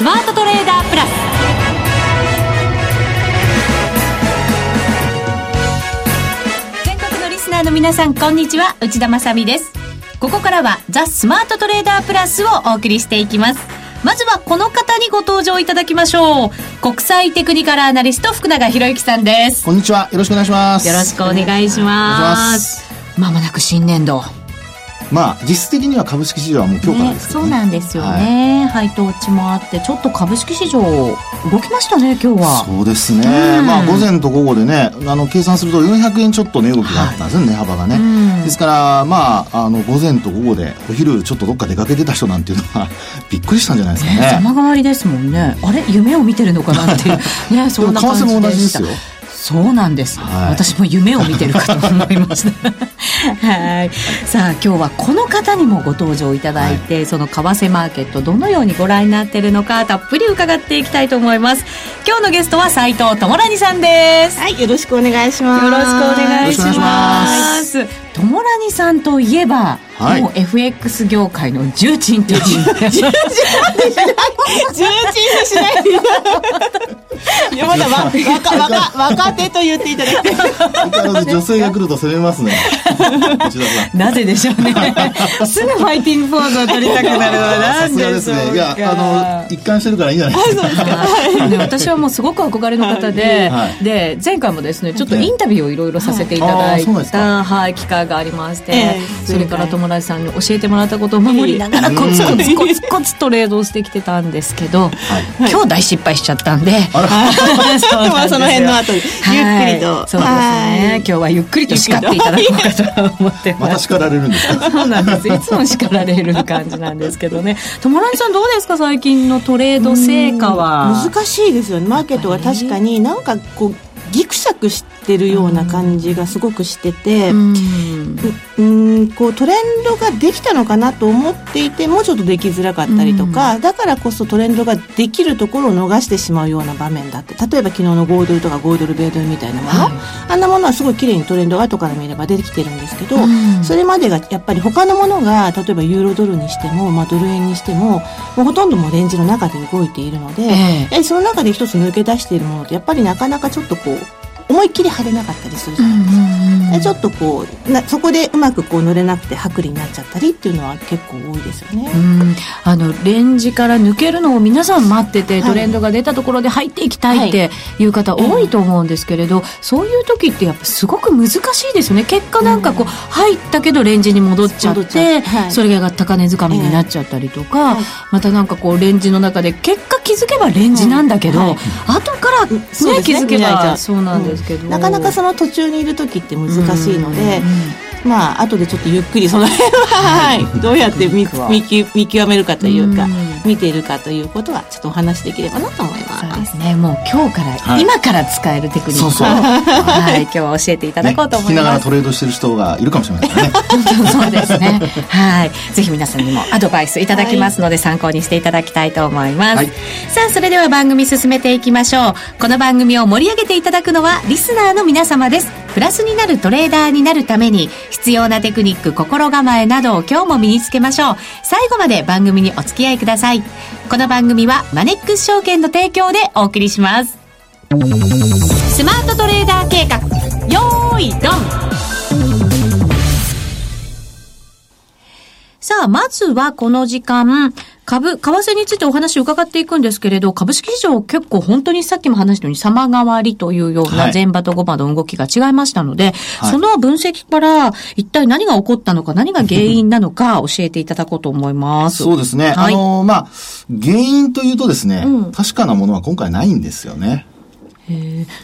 スマートトレーダープラス。全国のリスナーの皆さんこんにちは。内田まさです。ここからはザ・スマートトレーダープラスをお送りしていきます。まずはこの方にご登場いただきましょう。国際テクニカルアナリスト福永博之さんです。こんにちは。よろしくお願いします。よろしくお願いします。まもなく新年度まあ実質的には株式市場はもう今日からですけど、ね。ね、そうなんですよね、はい、配当値もあってちょっと株式市場動きましたね今日は。そうですね、うん、まあ午前と午後でねあの計算すると400円ちょっと値動きがあったんですね、はい、値幅がね、うん、ですからまああの午前と午後でお昼ちょっとどっか出かけてた人なんていうのは びっくりしたんじゃないですかね。様変わりですもんね。あれ？夢を見てるのかなっていう。ねそんな感じで為替も同じですよそうなんです、はい、私も夢を見てるかと思いました。はい。さあ今日はこの方にもご登場いただいて、はい、その為替マーケットどのようにご覧になっているのかたっぷり伺っていきたいと思います。今日のゲストは斉藤智蘭さんです。はいよろしくお願いします。よろしくお願いします友蘭さんといえばはい、もう FX 業界の重鎮という。重鎮重鎮にしないで。いやまだわ若若若手と言っていただいて。女性が来ると攻めますね。なぜでしょうね。すぐファイティングポーズを取りたくなるのはな んでしょうね。いやあの一貫してるからいいんじゃないですか。ね、私はもうすごく憧れの方で、はい、で前回もですねちょっとインタビューをいろいろさせていただいた、はい、機会がありまして、えー、それから友達さんに教えてもらったことを守りながらコツコツコツコツトレードをしてきてたんですけど、はい、今日大失敗しちゃったんで、はい、その辺の後ゆっくりと、そうですね。今日はゆっくりと叱っていただこうかと思ってまた叱られるんですか？そうなんです。いつも叱られる感じなんですけどね。友達さんどうですか？最近のトレード成果は。難しいですよね。マーケットは確かになんかこうギクシャクしてるような感じがすごくしてて、うん、うんこうトレンドができたのかなと思っていてもうちょっとできづらかったりとか、うん、だからこそトレンドができるところを逃してしまうような場面だって例えば昨日の5ドルとか5ドル米ドルみたいなもの、はい、あんなものはすごい綺麗にトレンドが後から見れば出てきてるんですけど、うん、それまでがやっぱり他のものが例えばユーロドルにしても、まあ、ドル円にしてももうほとんどもレンジの中で動いているので、えー、その中で一つ抜け出しているものってやっぱりなかなかちょっとこう思いっきり張れなかったりするじゃないですか、うんうん、ちょっとこうなそこでうまくこう乗れなくて剥離になっちゃったりっていうのは結構多いですよね、あのレンジから抜けるのを皆さん待ってて、はい、トレンドが出たところで入っていきたいっていう方多いと思うんですけれど、はい、そういう時ってやっぱすごく難しいですよね。結果なんかこう入ったけどレンジに戻っちゃって、はい、それが高値掴みになっちゃったりとか、またなんかこうレンジの中で結果気づけばレンジなんだけど、後からね、ね。気づけばそうなんですけど。なかなかその途中にいる時って難しいので、まあ後でちょっとゆっくりその辺は、はい、どうやって見見見極めるかというか、見ているかということはちょっとお話しできればなと思います。そうですね。もう今日から、はい、今から使えるテクニックをそうはい、今日は教えていただこうと思います。ね、聞きながらトレードしてる人がいるかもしれませんね。そうですね。はい。ぜひ皆さんにもアドバイスいただきますので、参考にしていただきたいと思います。はい、さあ、それでは番組進めていきましょう。この番組を盛り上げていただくのはリスナーの皆様です。プラスになるトレーダーになるために必要なテクニック、心構えなどを今日も身につけましょう。最後まで番組にお付き合いください。この番組はマネックス証券の提供でお送りします。スマートトレーダー計画、よーい、ドンさあ、まずはこの時間、株、為替についてお話を伺っていくんですけれど、株式市場結構本当にさっきも話したように様変わりというような前場と後場の動きが違いましたので、はい、その分析から一体何が起こったのか、何が原因なのか 教えていただこうと思います。そうですね。はい、あの、まあ、原因というとですね、うん、確かなものは今回ないんですよね。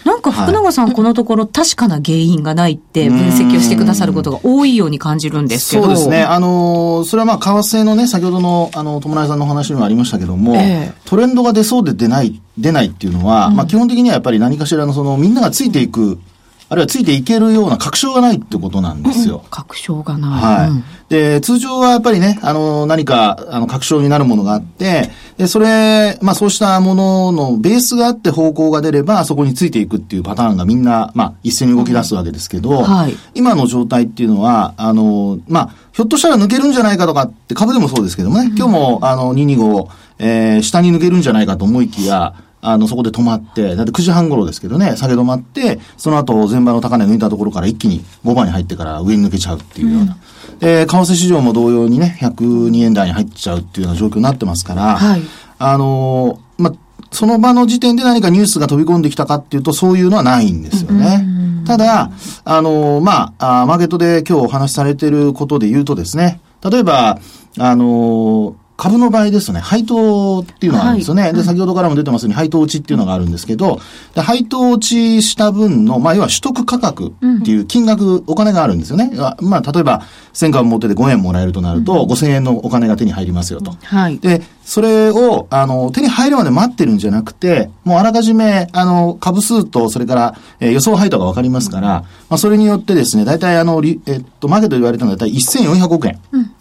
なんか福永さん、はい、このところ確かな原因がないって分析をしてくださることが多いように感じるんですけど。そうですね。あの、それはまあ、為替のね、先ほどの、あの、友達さんの話にもありましたけども、えー、トレンドが出そうで出ない、出ないっていうのは、うん、まあ、基本的にはやっぱり何かしらのその、みんながついていく、あるいはついていけるような確証がないってことなんですよ。確証がない。はい。で、通常はやっぱりね、あの、何か、あの、確証になるものがあって、で、それ、まあそうしたもののベースがあって方向が出れば、そこについていくっていうパターンがみんな、まあ一斉に動き出すわけですけど、はい、今の状態っていうのは、あの、まあ、ひょっとしたら抜けるんじゃないかとかって、株でもそうですけどもね、今日も、あの、225、えー、下に抜けるんじゃないかと思いきや、あの、そこで止まって、だって9時半頃ですけどね、下げ止まって、その後、前場の高値抜いたところから一気に5番に入ってから上に抜けちゃうっていうような。うん、で、為替市場も同様にね、102円台に入っちゃうっていうような状況になってますから、はい、あの、まその場の時点で何かニュースが飛び込んできたかっていうと、そういうのはないんですよね。ただ、あの、まあ、マーケットで今日お話しされていることで言うとですね、例えば、あの、株の場合ですとね、配当っていうのがあるんですよね。はい、で、先ほどからも出てますように、配当落ちっていうのがあるんですけど、で配当落ちした分の、まあ、要は取得価格っていう金額、お金があるんですよね。まあ、例えば、1000株持ってて5円もらえるとなると、5000円のお金が手に入りますよと。はい。で、それを、あの、手に入るまで待ってるんじゃなくて、もうあらかじめ、あの、株数と、それから、えー、予想配当がわかりますから、まあ、それによってですね、大体あの、えっと、マーケットで言われたのは大体1400億円。うん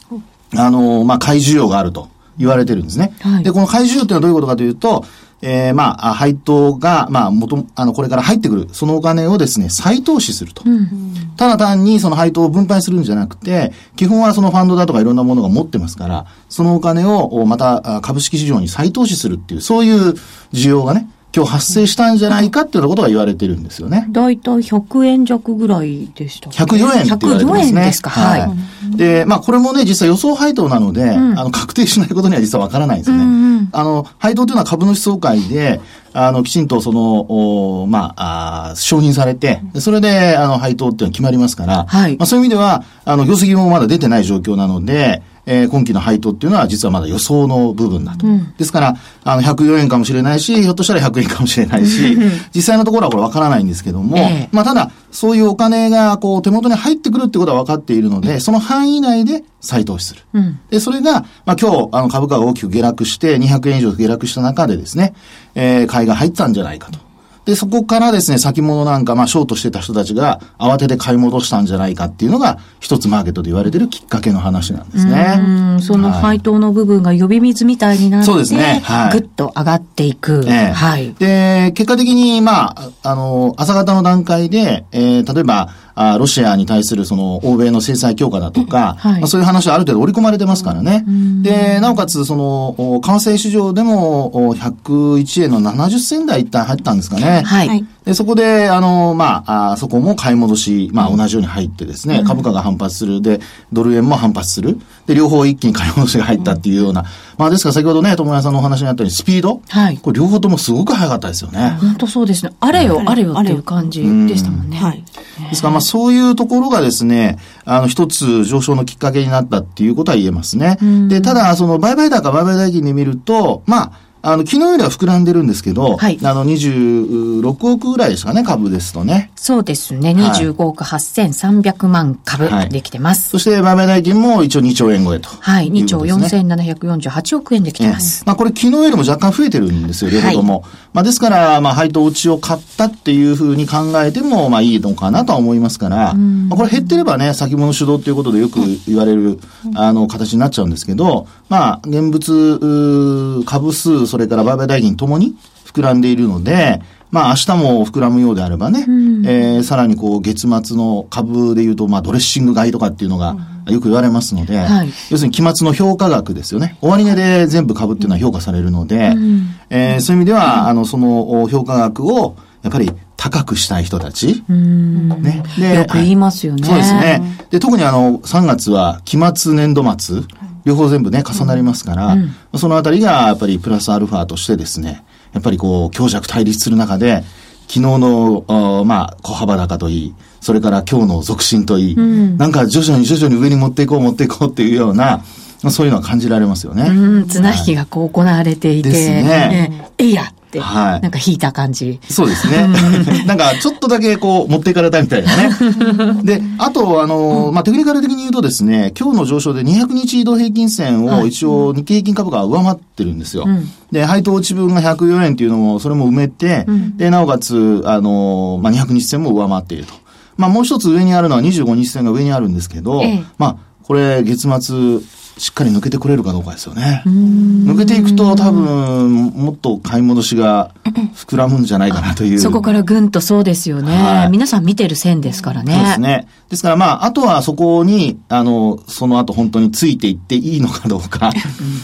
あの、まあ、買い需要があると言われてるんですね。はい、で、この買い需要っていうのはどういうことかというと、えー、まあ、配当が、まあ、元、あの、これから入ってくる、そのお金をですね、再投資すると。うん、ただ単にその配当を分配するんじゃなくて、基本はそのファンドだとかいろんなものが持ってますから、そのお金をまた株式市場に再投資するっていう、そういう需要がね、今日発生したんじゃないかっていうようなことが言われてるんですよね。だいたい100円弱ぐらいでした、ね。104円って言われてますね。104円ですか？はい。はい、で、まあこれもね、実は予想配当なので、うん、あの、確定しないことには実はわからないんですよね。うんうん、あの、配当というのは株主総会で、あの、きちんとその、おまあ、あ承認されて、それで、あの、配当っていうのは決まりますから、はい。まあそういう意味では、あの、業績もまだ出てない状況なので、えー、今期の配当っていうのは実はまだ予想の部分だと。うん、ですから、あの、104円かもしれないし、ひょっとしたら100円かもしれないし、実際のところはこれわからないんですけども、えー、まあただ、そういうお金がこう手元に入ってくるってことは分かっているので、その範囲内で再投資する。うん、で、それが、まあ今日、あの株価が大きく下落して、200円以上下落した中でですね、えー、買いが入ったんじゃないかと。で、そこからですね、先物なんか、まあ、ショートしてた人たちが慌てて買い戻したんじゃないかっていうのが、一つマーケットで言われてるきっかけの話なんですね。うんその配当の部分が呼び水みたいになって、そうですね。はい。ぐっと上がっていく。えはい。で、結果的に、まあ、あの、朝方の段階で、えー、例えば、あロシアに対するその欧米の制裁強化だとか、はい、まあ、そういう話はある程度織り込まれてますからね。で、なおかつその、為替市場でも101円の70銭台一旦入ったんですかね。はい。で、そこで、あの、まあ、あそこも買い戻し、まあ、同じように入ってですね、うん、株価が反発する。で、ドル円も反発する。で、両方一気に買い戻しが入ったっていうような。うん、まあ、ですから先ほどね、友谷さんのお話にあったように、スピード？はい。これ両方ともすごく早かったですよね。本当そうですね。あれよ、あれよっていう感じでしたもんね。はい。ですから、まあ、そういうところがですね、あの、一つ上昇のきっかけになったっていうことは言えますね。で、ただ、その、売買高、売買代金で見ると、まあ、あの、昨日よりは膨らんでるんですけど、はい、あの、26億ぐらいですかね、株ですとね。そうですね、25億8300万株できてます。はい、そして、売買代金も一応2兆円超えと、はい、2兆4748億円できてます。まあ、これ昨日よりも若干増えてるんですよ、両方とも。はい、まあ、ですから、まあ、配当落ちを買ったっていうふうに考えても、まあ、いいのかなとは思いますから、まあ、これ減ってればね、先物主導っていうことでよく言われる、あの、形になっちゃうんですけど、まあ、現物、株数、それから売買代金ともに膨らんでいるので、まあ明日も膨らむようであればね、うん、えー、さらにこう月末の株でいうと、まあドレッシング買いとかっていうのがよく言われますので、はい、要するに期末の評価額ですよね。終値で全部株っていうのは評価されるので、うん、えー、そういう意味では、あの、その評価額をやっぱり高くしたい人たち？ね。で、よく言いますよね。そうですね。で、特にあの、3月は期末年度末。両方全部ね、重なりますから、うん、そのあたりがやっぱりプラスアルファとしてですね、やっぱりこう、強弱対立する中で、昨日の、まあ、小幅高といい、それから今日の続伸といい、うん、なんか徐々に徐々に上に持っていこう持っていこうっていうような、そういうのは感じられますよね。うん、綱引きがこう行われていて、ですね。えいやはい、なんか引いた感じ。そうですね。なんかちょっとだけこう持っていかれたみたいなね。で、あと、あの、まあ、テクニカル的に言うとですね、今日の上昇で200日移動平均線を一応日経平均株価は上回ってるんですよ。うん、で、配当落ち分が104円っていうのも、それも埋めて、うん、で、なおかつ、あの、まあ、200日線も上回っていると。まあ、もう一つ上にあるのは25日線が上にあるんですけど、ええ、まあ、これ、月末、しっかり抜けてくれるかどうかですよね。抜けていくと多分、もっと買い戻しが膨らむんじゃないかなという。そこからぐんとそうですよね、はい、皆さん見てる線ですからね。そうですね。ですからまあ、あとはそこに、あの、その後本当についていっていいのかどうか。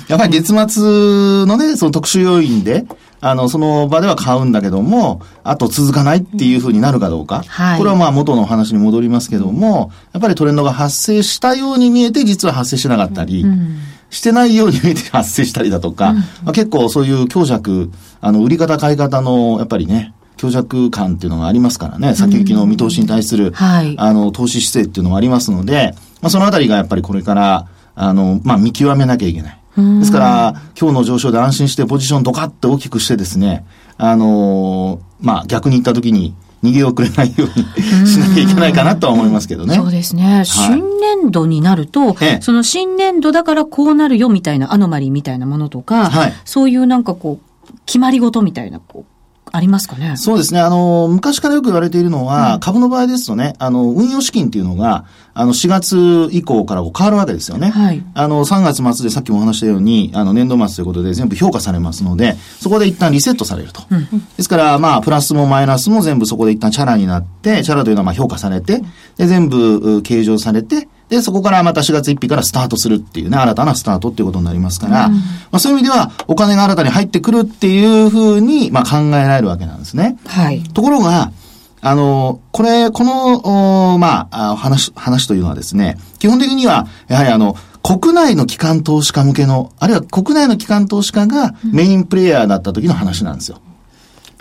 やっぱり月末のね、その特殊要因で、あの、その場では買うんだけども、あと続かないっていうふうになるかどうか。はい、これはまあ元の話に戻りますけども、やっぱりトレンドが発生したように見えて実は発生しなかったり、うん、してないように見えて発生したりだとか、うん、まあ、結構そういう強弱、あの、売り方買い方の、やっぱりね、強弱感っていうのがありますからね、先行きの見通しに対する、うん。はい、あの、投資姿勢っていうのもありますので、まあ、そのあたりがやっぱりこれから、あの、まあ、見極めなきゃいけない。ですから、今日の上昇で安心してポジションドカッと大きくしてですね、あのー、まあ、逆に言った時に、逃げ遅れないようにしなきゃいけないかなとは思いますけどね。そうですね。はい、新年度になると、ええ、その新年度だからこうなるよみたいなアノマリーみたいなものとか、はい、そういうなんかこう、決まり事みたいな、こう、ありますかね？そうですね。あの、昔からよく言われているのは、うん、株の場合ですとね、あの、運用資金っていうのが、あの、4月以降から変わるわけですよね。はい。あの、3月末でさっきもお話したように、あの、年度末ということで全部評価されますので、そこで一旦リセットされると。うん、ですから、まあ、プラスもマイナスも全部そこで一旦チャラになって、チャラというのはまあ評価されて、で、全部計上されて、で、そこからまた4月1日からスタートするっていうね、新たなスタートっていうことになりますから、うん、まあそういう意味では、お金が新たに入ってくるっていうふうに、まあ考えられるわけなんですね。はい。ところが、あの、これ、この、まあ、話、話というのはですね、基本的には、やはりあの、国内の機関投資家向けの、あるいは国内の機関投資家がメインプレイヤーだった時の話なんですよ。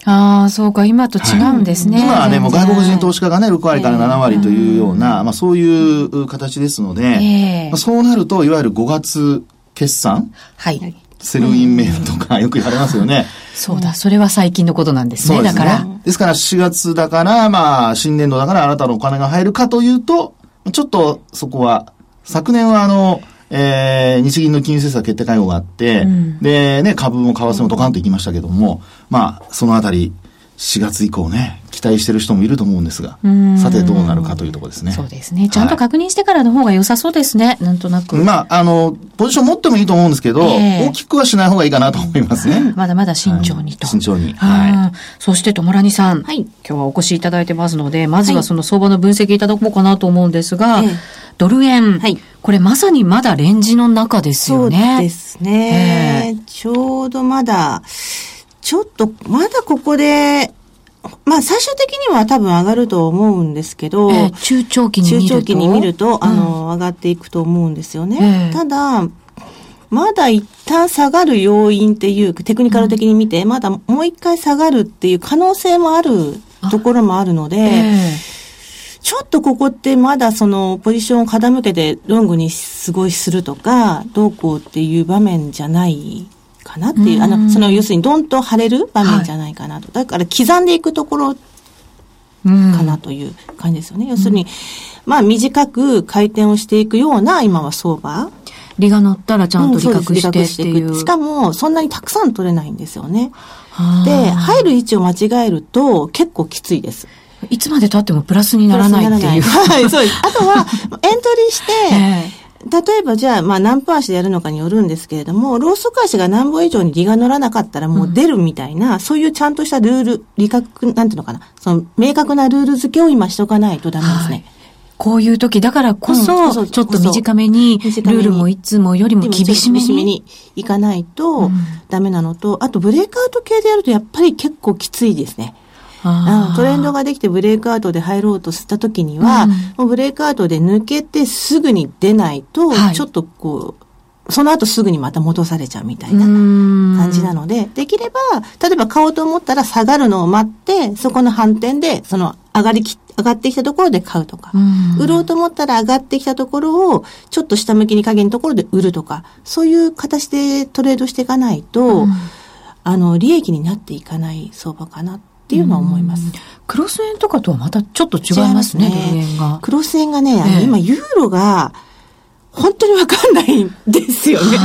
ああ、そうか、今と違うんですね。はい、今はね、もう外国人投資家がね、6割から7割というような、まあそういう形ですので、えー、まあ、そうなると、いわゆる5月決算はい。 Sell in May とかよく言われますよね。そうだ、それは最近のことなんですね、すねだから。ですから4月だから、まあ、新年度だからあなたのお金が入るかというと、ちょっとそこは、昨年はあの、えー、日銀の金融政策決定会合があって、うん、で、ね、株も為替もドカンといきましたけども、まあ、そのあたり、4月以降ね、期待してる人もいると思うんですが、さてどうなるかというところですね。そうですね。ちゃんと確認してからの方が良さそうですね、はい、なんとなく。まあ、あの、ポジション持ってもいいと思うんですけど、えー、大きくはしない方がいいかなと思いますね。まだまだ慎重にと。慎重に。はい。そして、ともらにさん、はい、今日はお越しいただいてますので、まずはその相場の分析いただこうかなと思うんですが、ドル円、はい、これまさにまだレンジの中ですよね。そうですね。えー、ちょうどまだ、ちょっと、まだここで、まあ、最終的には多分上がると思うんですけど、えー、中長期に見ると？中長期に見ると、あの、上がっていくと思うんですよね。えー、ただ、まだ一旦下がる要因っていう、テクニカル的に見て、まだもう一回下がるっていう可能性もあるところもあるので、えー、ちょっとここってまだそのポジションを傾けてロングにすごいするとか、どうこうっていう場面じゃないかなっていう、あの、その要するにどんと晴れる場面じゃないかなと。だから刻んでいくところかなという感じですよね。要するに、まあ短く回転をしていくような今は相場。利が乗ったらちゃんと利確してっていう。しかも、そんなにたくさん取れないんですよね。で、入る位置を間違えると結構きついです。いつまで経ってもプラスにならないっていう。はい、そうです。あとは、エントリーして、えー例えばじゃあ、まあ何分足でやるのかによるんですけれども、ローソク足が何本以上に利が乗らなかったらもう出るみたいな、うん、そういうちゃんとしたルール、理覚、なんていうのかな、その明確なルール付けを今しとかないとダメですね。はいこういう時だからこそ、ちょっと短めに、ルールもいつもよりも厳しめに。にいかないとダメなのと、あとブレイクアウト系でやるとやっぱり結構きついですね。トレンドができてブレイクアウトで入ろうとした時には、うん、もうブレイクアウトで抜けてすぐに出ないと、ちょっとこう、その後すぐにまた戻されちゃうみたいな感じなので、できれば、例えば買おうと思ったら下がるのを待って、そこの反転で、その上がりき、上がってきたところで買うとか、売ろうと思ったら上がってきたところを、ちょっと下向きに加減のところで売るとか、そういう形でトレードしていかないと、あの、利益になっていかない相場かなっていうのは思います。クロス円とかとはまたちょっと違いますね、すねが。クロス円がね、あの、今、ユーロが、本当にわかんないんですよね。動き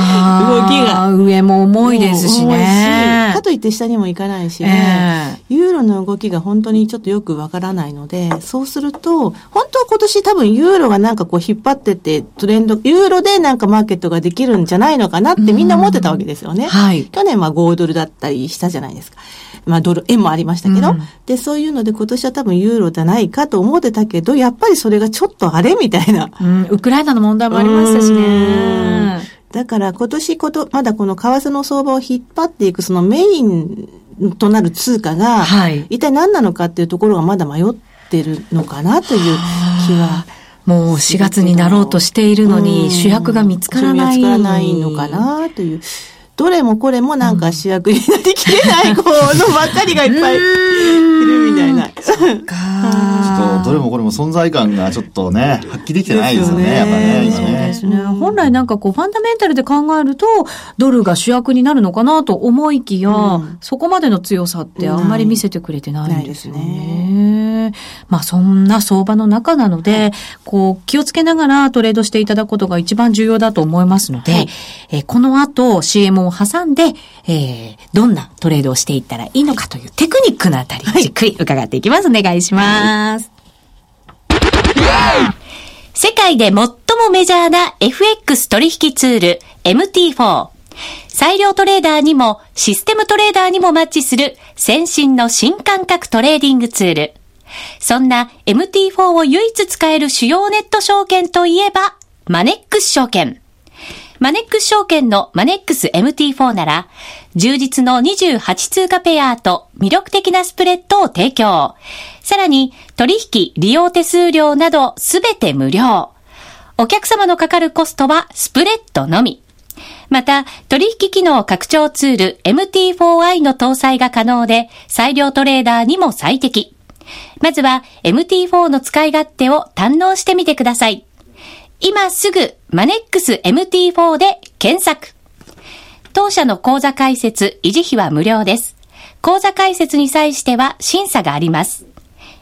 が。上も重いですしね。かといって下にも行かないしね、えー、ユーロの動きが本当にちょっとよくわからないので、そうすると、本当は今年多分ユーロがなんかこう引っ張ってて、トレンド、ユーロでなんかマーケットができるんじゃないのかなってみんな思ってたわけですよね。はい。去年は5ドルだったりしたじゃないですか。まあドル、円もありましたけど、うん、で、そういうので今年は多分ユーロじゃないかと思ってたけど、やっぱりそれがちょっとあれみたいな。うん、ウクライナの問題もありましたしね。だから今年こと、まだこの為替の相場を引っ張っていくそのメインとなる通貨が、はい、一体何なのかっていうところがまだ迷ってるのかなという気は。もう4月になろうとしているのに主役が見つからない。見つからないのかなという。どれもこれもなんか主役になりきれない子のばっかりがいっぱいいるみたいな。そっか。れもこれも存在感がちょっとね、発揮できてないですよね、ねやっぱね、今ね。そうですね。本来なんかこう、ファンダメンタルで考えると、ドルが主役になるのかなと思いきや、うん、そこまでの強さってあんまり見せてくれてないんですよね。まあそんな相場の中なので、はい、こう、気をつけながらトレードしていただくことが一番重要だと思いますので、はい、えこの後 CM を挟んで、えー、どんなトレードをしていったらいいのかというテクニックのあたり、じっくり伺っていきます。お願いします。世界で最もメジャーな FX 取引ツール MT4。裁量トレーダーにもシステムトレーダーにもマッチする先進の新感覚トレーディングツール。そんな MT4 を唯一使える主要ネット証券といえば、マネックス証券。マネックス証券のマネックス MT4 なら、充実の28通貨ペアと魅力的なスプレッドを提供。さらに、取引、利用手数料などすべて無料。お客様のかかるコストはスプレッドのみ。また、取引機能拡張ツール MT4i の搭載が可能で、裁量トレーダーにも最適。まずは MT4 の使い勝手を堪能してみてください。今すぐマネックス MT4 で検索。当社の口座開設、維持費は無料です。口座開設に際しては審査があります。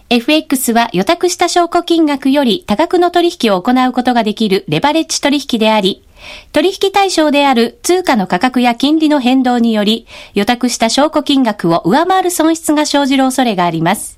FX は予託した証拠金額より多額の取引を行うことができるレバレッジ取引であり、取引対象である通貨の価格や金利の変動により、予託した証拠金額を上回る損失が生じる恐れがあります。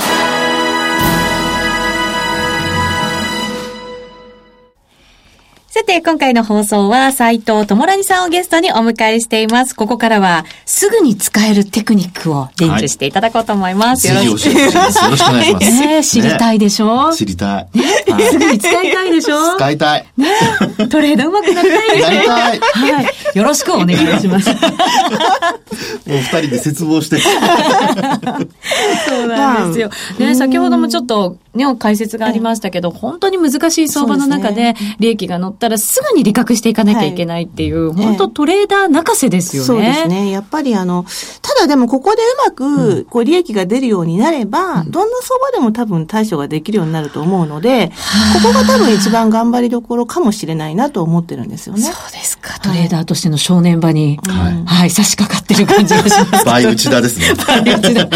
さて、今回の放送は斉藤智蘭さんをゲストにお迎えしています。ここからは、すぐに使えるテクニックを伝授していただこうと思います。はい、よろしくお願いします。よろしくお願いします。ね知りたいでしょ、ね、知りたい。ね、すぐに使いたいでしょ？使いたい。ねトレード上手くなりたいでしょなりたい。はい。よろしくお願いします。もう二人で絶望して。そうなんですよ。ね、先ほどもちょっと、ね、解説がありましたけど、本当に難しい相場の中で利益が乗ったらすぐに利確していかなきゃいけないっていう、はい、本当トレーダー泣かせですよね。そうですね。やっぱりあの、ただでもここでうまく、こう利益が出るようになれば、うん、どんな相場でも多分対処ができるようになると思うので、ここが多分一番頑張りどころかもしれないなと思ってるんですよね。そうですか。トレーダーとしての正念場に、はい、はい、差し掛かってる感じがします。倍内田ですね。倍内田。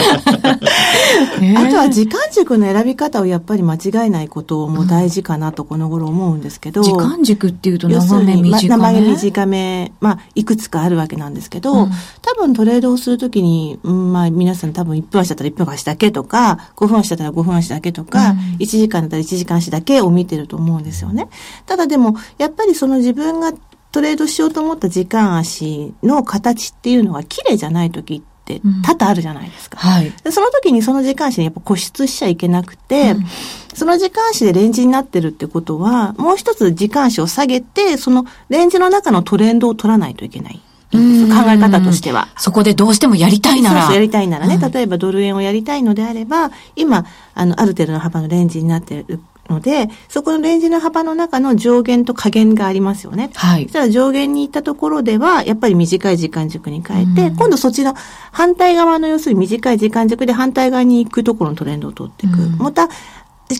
あとは時間軸の選び方をやっぱり間違えないことも大事かなとこの頃思うんですけど。時間軸っていうと長め短め、長め短め、まあ、いくつかあるわけなんですけど、うん、多分トレードをするときに、うん、まあ、皆さん多分1分足だったら1分足だけとか、5分足だったら5分足だけとか、うん、1時間だったら1時間足だけを見てると思うんですよね。ただでも、やっぱりその自分がトレードしようと思った時間足の形っていうのが綺麗じゃない時ってって多々あるじゃないですか。うんはい、でその時にその時間足にやっぱ固執しちゃいけなくて、うん、その時間足でレンジになってるってことは、もう一つ時間足を下げて、そのレンジの中のトレンドを取らないといけない。考え方としては。そこでどうしてもやりたいなら。そうそう、やりたいならね、例えばドル円をやりたいのであれば、今、あの、ある程度の幅のレンジになってるので、そこのレンジの幅の中の上限と下限がありますよね。はい。そしたら上限に行ったところでは、やっぱり短い時間軸に変えて、今度そっちの反対側の要するに短い時間軸で反対側に行くところのトレンドを取っていく。また、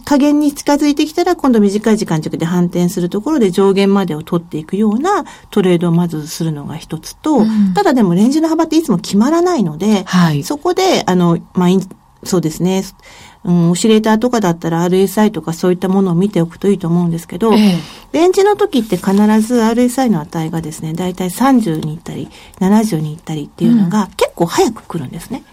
加減に近づいてきたら今度短い時間軸で反転するところで上限までを取っていくようなトレードをまずするのが一つと、うん、ただでもレンジの幅っていつも決まらないので、はい、そこで、あの、まあ、そうですね、うん、オシレーターとかだったら RSI とかそういったものを見ておくといいと思うんですけど、ええ、レンジの時って必ず RSI の値がですね、だいたい30に行ったり、70に行ったりっていうのが結構早く来るんですね。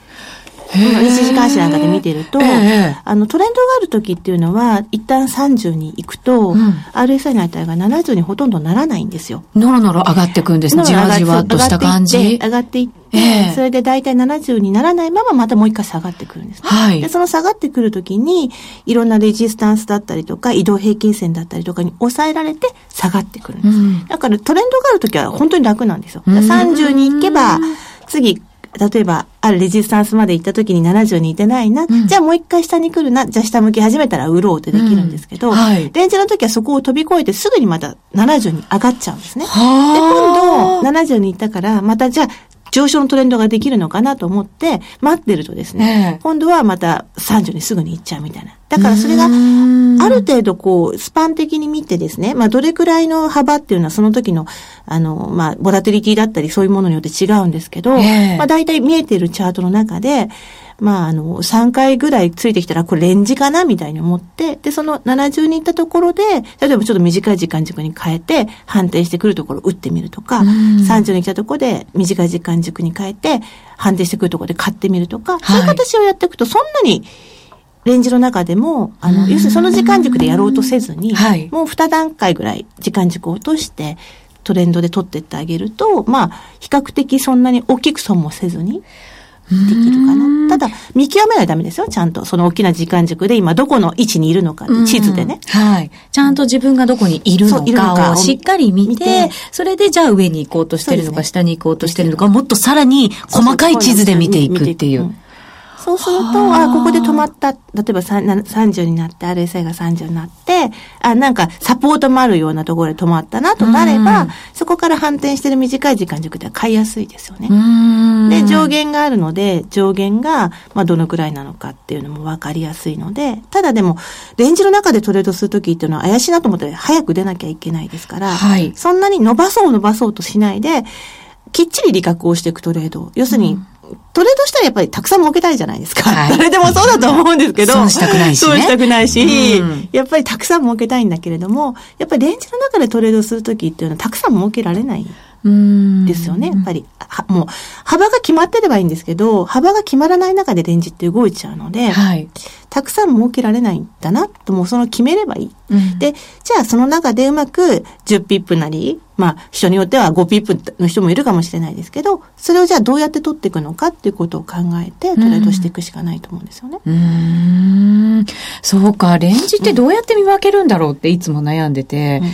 1時間足なんかで見てると、あの、トレンドがある時っていうのは、一旦30に行くと、うん、RSI の値が70にほとんどならないんですよ。のろのろ上がっていくんですね。じわじわっとした感じ。上がっていって、えー、それで大体70にならないまままたもう一回下がってくるんです、ね。はい。で、その下がってくるときに、いろんなレジスタンスだったりとか、移動平均線だったりとかに抑えられて下がってくるんです。うん、だからトレンドがあるときは本当に楽なんですよ。30に行けば、次、例えば、あるレジスタンスまで行った時に70にいてないな、うん、じゃあもう一回下に来るな、じゃあ下向き始めたら売ろうってできるんですけど、うん。はい、レンジの時はそこを飛び越えてすぐにまた70に上がっちゃうんですね。で、今度70に行ったから、またじゃあ上昇のトレンドができるのかなと思って待ってるとですね、今度はまた30にすぐに行っちゃうみたいな。だからそれが、ある程度こう、スパン的に見てですね、まあどれくらいの幅っていうのはその時の、あの、まあ、ボラティリティだったりそういうものによって違うんですけど、まあ大体見えているチャートの中で、まあ、あの、3回ぐらいついてきたら、これレンジかなみたいに思って、で、その70に行ったところで、例えばちょっと短い時間軸に変えて、反転してくるところを打ってみるとか、30に来たところで短い時間軸に変えて、反転してくるところで買ってみるとか、はい、そういう形をやっていくと、そんなに、レンジの中でも、あの、要するにその時間軸でやろうとせずに、はい、もう2段階ぐらい時間軸を落として、トレンドで取ってってあげると、まあ、比較的そんなに大きく損もせずに、できるかな。ただ、見極めないとダメですよ、ちゃんと。その大きな時間軸で今どこの位置にいるのか、地図でね。はい。ちゃんと自分がどこにいるのかをしっかり見て、それでじゃあ上に行こうとしてるのか、下に行こうとしてるのか、もっとさらに細かい地図で見ていくっていう。そうすると、あ、ここで止まった、例えば30になって、RSI が30になって、あ、なんかサポートもあるようなところで止まったなとなれば、そこから反転してる短い時間軸では買いやすいですよね。で、上限があるので、上限が、まあ、どのくらいなのかっていうのも分かりやすいので、ただでも、レンジの中でトレードするときっていうのは怪しいなと思って早く出なきゃいけないですから、はい、そんなに伸ばそう伸ばそうとしないで、きっちり利確をしていくトレード。要するに、トレードしたらやっぱりたくさん儲けたいじゃないですか。はい、誰でもそうだと思うんですけど。損したくないし、ね。損したくないし、うん、やっぱりたくさん儲けたいんだけれども、やっぱりレンジの中でトレードするときっていうのはたくさん儲けられない。ですよね。やっぱり、もう、幅が決まってればいいんですけど、幅が決まらない中でレンジって動いちゃうので、はい、たくさん儲けられないんだなと、もうその決めればいい。うん、で、じゃあその中でうまく10ピップなり、まあ、人によっては5ピップの人もいるかもしれないですけど、それをじゃあどうやって取っていくのかっていうことを考えてトレードしていくしかないと思うんですよね。うん。そうか、レンジってどうやって見分けるんだろうっていつも悩んでて、うん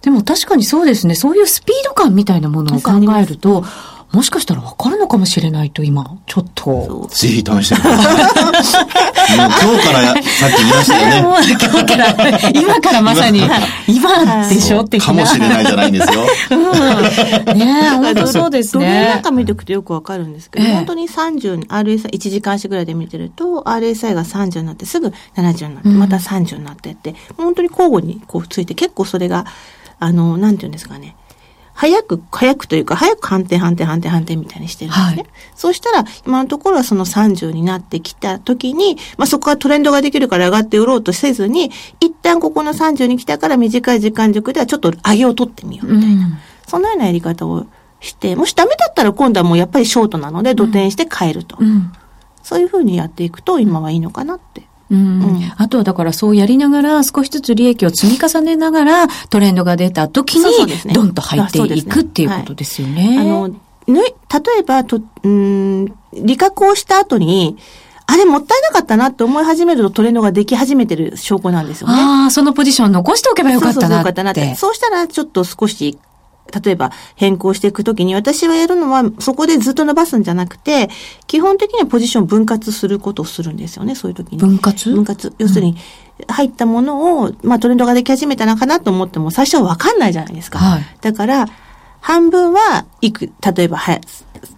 でも確かにそうですね。そういうスピード感みたいなものを考えると、もしかしたら分かるのかもしれないと今、ちょっと。ぜひ試してみてください。今日からや、さっき言いましたよね。もう今日から、今からまさに、今でしょってかもしれないじゃないんですよ。うん、ね本当そうですね。ドルなんか見ておくとよくわかるんですけど、ええ、本当に30、RSI、1時間足ぐらいで見てると、RSI が30になってすぐ70になって、また30になってって、本当に交互にこうついて、結構それが、あの、なんていうんですかね。早く、早くというか、早く反転、反転、反転、反転みたいにしてるんですね。はい、そうしたら、今のところはその30になってきた時に、まあそこからトレンドができるから上がって売ろうとせずに、一旦ここの30に来たから短い時間軸ではちょっと上げを取ってみようみたいな。うん、そんなようなやり方をして、もしダメだったら今度はもうやっぱりショートなので、土転して変えると。うん、そういうふうにやっていくと今はいいのかなってうん、あとはだからそうやりながら少しずつ利益を積み重ねながらトレンドが出た時にドンと入っていくっていうことですよね。あの、例えばと、うん、利確をした後に、あれもったいなかったなって思い始めるとトレンドができ始めてる証拠なんですよね。ああ、そのポジション残しておけばよかったなって。そうそうそうしたらちょっと少し例えば変更していくときに私はやるのはそこでずっと伸ばすんじゃなくて、基本的にはポジション分割することをするんですよね、そういう時に。分割？分割。要するに、入ったものを、まあトレンドができ始めたのかなと思っても最初はわかんないじゃないですか。はいだから、半分はいく、例えばはや、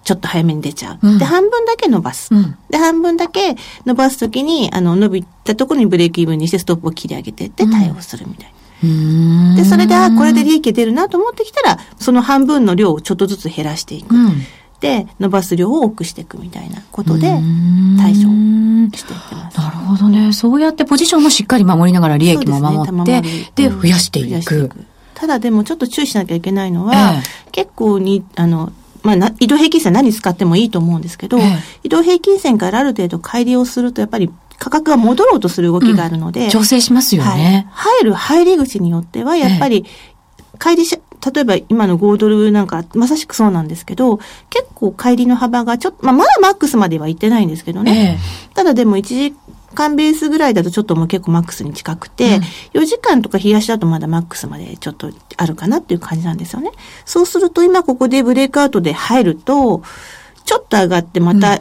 ちょっと早めに出ちゃう。うんで、半分だけ伸ばす。うんで、半分だけ伸ばすときに、あの、伸びたところにブレーキイーブンにしてストップを切り上げてって対応するみたいな。うーんで、それで、あ、これで利益出るなと思ってきたら、その半分の量をちょっとずつ減らしていく。うんで、伸ばす量を多くしていくみたいなことで、うん対処していってます。なるほどね。そうやってポジションもしっかり守りながら利益も守って、で,、すね増やしていく。ただでもちょっと注意しなきゃいけないのは、え結構に、あの、まあな、移動平均線何使ってもいいと思うんですけど、ええ移動平均線からある程度乖離をすると、やっぱり価格が戻ろうとする動きがあるので、調整しますよね。はい、入る入り口によっては、やっぱり、帰りし、例えば今の5ドルなんか、まさしくそうなんですけど、結構帰りの幅がちょっと、まあ、まだマックスまでは行ってないんですけどね。えただでも1時間ベースぐらいだとちょっともう結構マックスに近くて、うん4時間とか冷やしだとまだマックスまでちょっとあるかなっていう感じなんですよね。そうすると今ここでブレイクアウトで入ると、ちょっと上がってまた、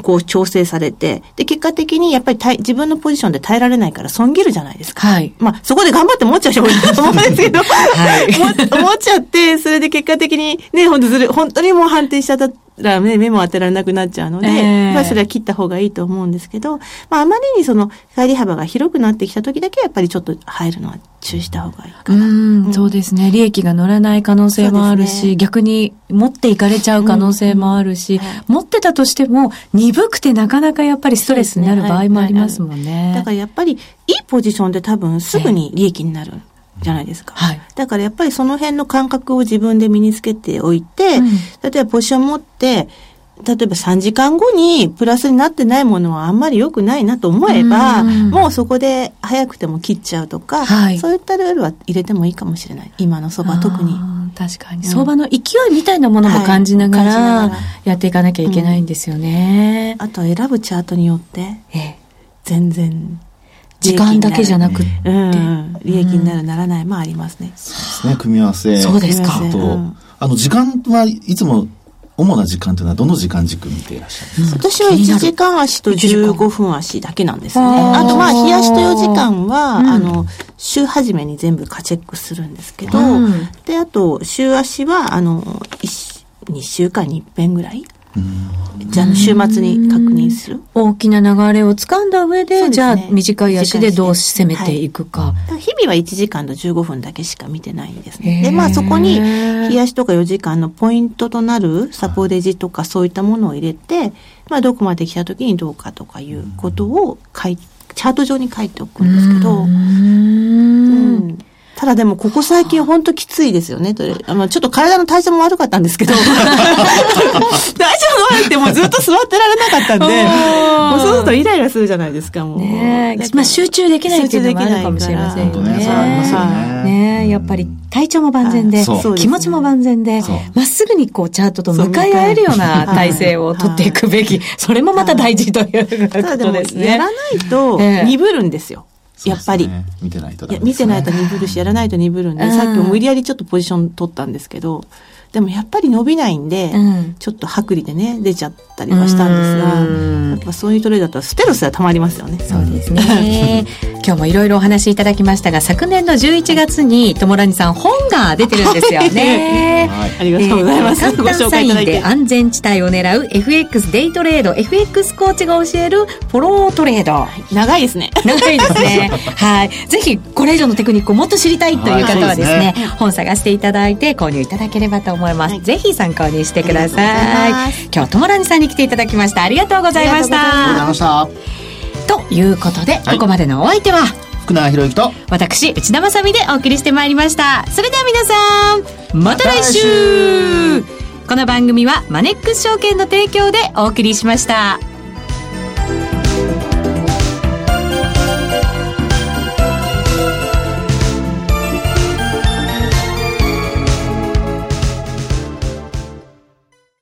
こう調整されて、で、結果的にやっぱり耐え自分のポジションで耐えられないから損切るじゃないですか。はい。まあ、そこで頑張って持っちゃう人もいると思うんですけど、はい も思っちゃって、それで結果的にね、本当ずる、本当にもう判定しちゃったらね、目も当てられなくなっちゃうので、ええ。まあそれは切った方がいいと思うんですけど、まああまりにその帰り幅が広くなってきた時だけやっぱりちょっと入るのは注意した方がいいかうな。ん、そうですね。利益が乗らない可能性もあるし、ね。逆に持っていかれちゃう可能性もあるし、持ってたとしても、鈍くてなかなかやっぱりストレスになる場合もありますもんね。だからやっぱりいいポジションで多分すぐに利益になるじゃないですか。はい。だからやっぱりその辺の感覚を自分で身につけておいて、うん例えばポジション持って、例えば3時間後にプラスになってないものはあんまり良くないなと思えば、うんもうそこで早くても切っちゃうとか、はいそういったルールは入れてもいいかもしれない。今の相場特に。確かに。ん相場の勢いみたいなものも感じながらやっていかなきゃいけないんですよね。あと選ぶチャートによって、ええ全然、時間だけじゃなくって。うん、利益になるならない。もありますね。ですね、組み合わせ。そうですか。と、うんあの、時間はいつも、主な時間というのはどの時間軸見ていらっしゃるんですか、私は1気になる時間足と1時間15分足だけなんですね。あとまあ、冷やしと4時間は、うん。あの、週始めに全部かチェックするんですけど、うん。で、あと、週足は、あの、2週間に一遍ぐらいじゃあ、週末に確認する？大きな流れを掴んだ上で、ね。じゃあ短い足でどう攻めていくか。だから日々は1時間と15分だけしか見てないんですね。で、まあそこに、冷やしとか4時間のポイントとなるサポレジとかそういったものを入れて、まあどこまで来た時にどうかとかいうことを書い、チャート上に書いておくんですけど、うんただでもここ最近本当きついですよね。とれあのちょっと体の体調も悪かったんですけど、体調が悪くてもうずっと座ってられなかったんで、もうそうするとイライラするじゃないですか、もう。ねまあ集中できないっていうのもあるかもしれませんよ本当ね、それありますよね。ねえ、やっぱり体調も万全で、気持ちも万全でまっすぐにこうチャートと向かい合えるような体制を取っていくべき、それもまた大事ということですね。やらないとええ。鈍るんですよ。やっぱり。見てないとね。見てないと鈍るし、やらないと鈍るんで、うん。さっきも無理やりちょっとポジション取ったんですけど、でもやっぱり伸びないんで、うんちょっと薄利でね、出ちゃったりはしたんですが、うんやっぱそういうトレードだったらステロスはたまりますよね。そうですね。今日もいろいろお話しいただきましたが、昨年の11月に、ともらにさん本が出てるんですよね。はいありがとうございます。えーご紹介いただ安全地帯を狙う FX デイトレード、FX コーチが教えるフォロートレード。長いですね。長いですね。はい。ぜひ、これ以上のテクニックをもっと知りたいという方はですね、はい本探していただいて購入いただければと思います。はいぜひ参考にしてくださいまいす。今日はともらにさんに来ていただきました。ありがとうございました。ました。ということで、はいここまでのお相手は、福永博之と、私、内田まさみでお送りしてまいりました。それでは皆さん、また来週この番組はマネックス証券の提供でお送りしました。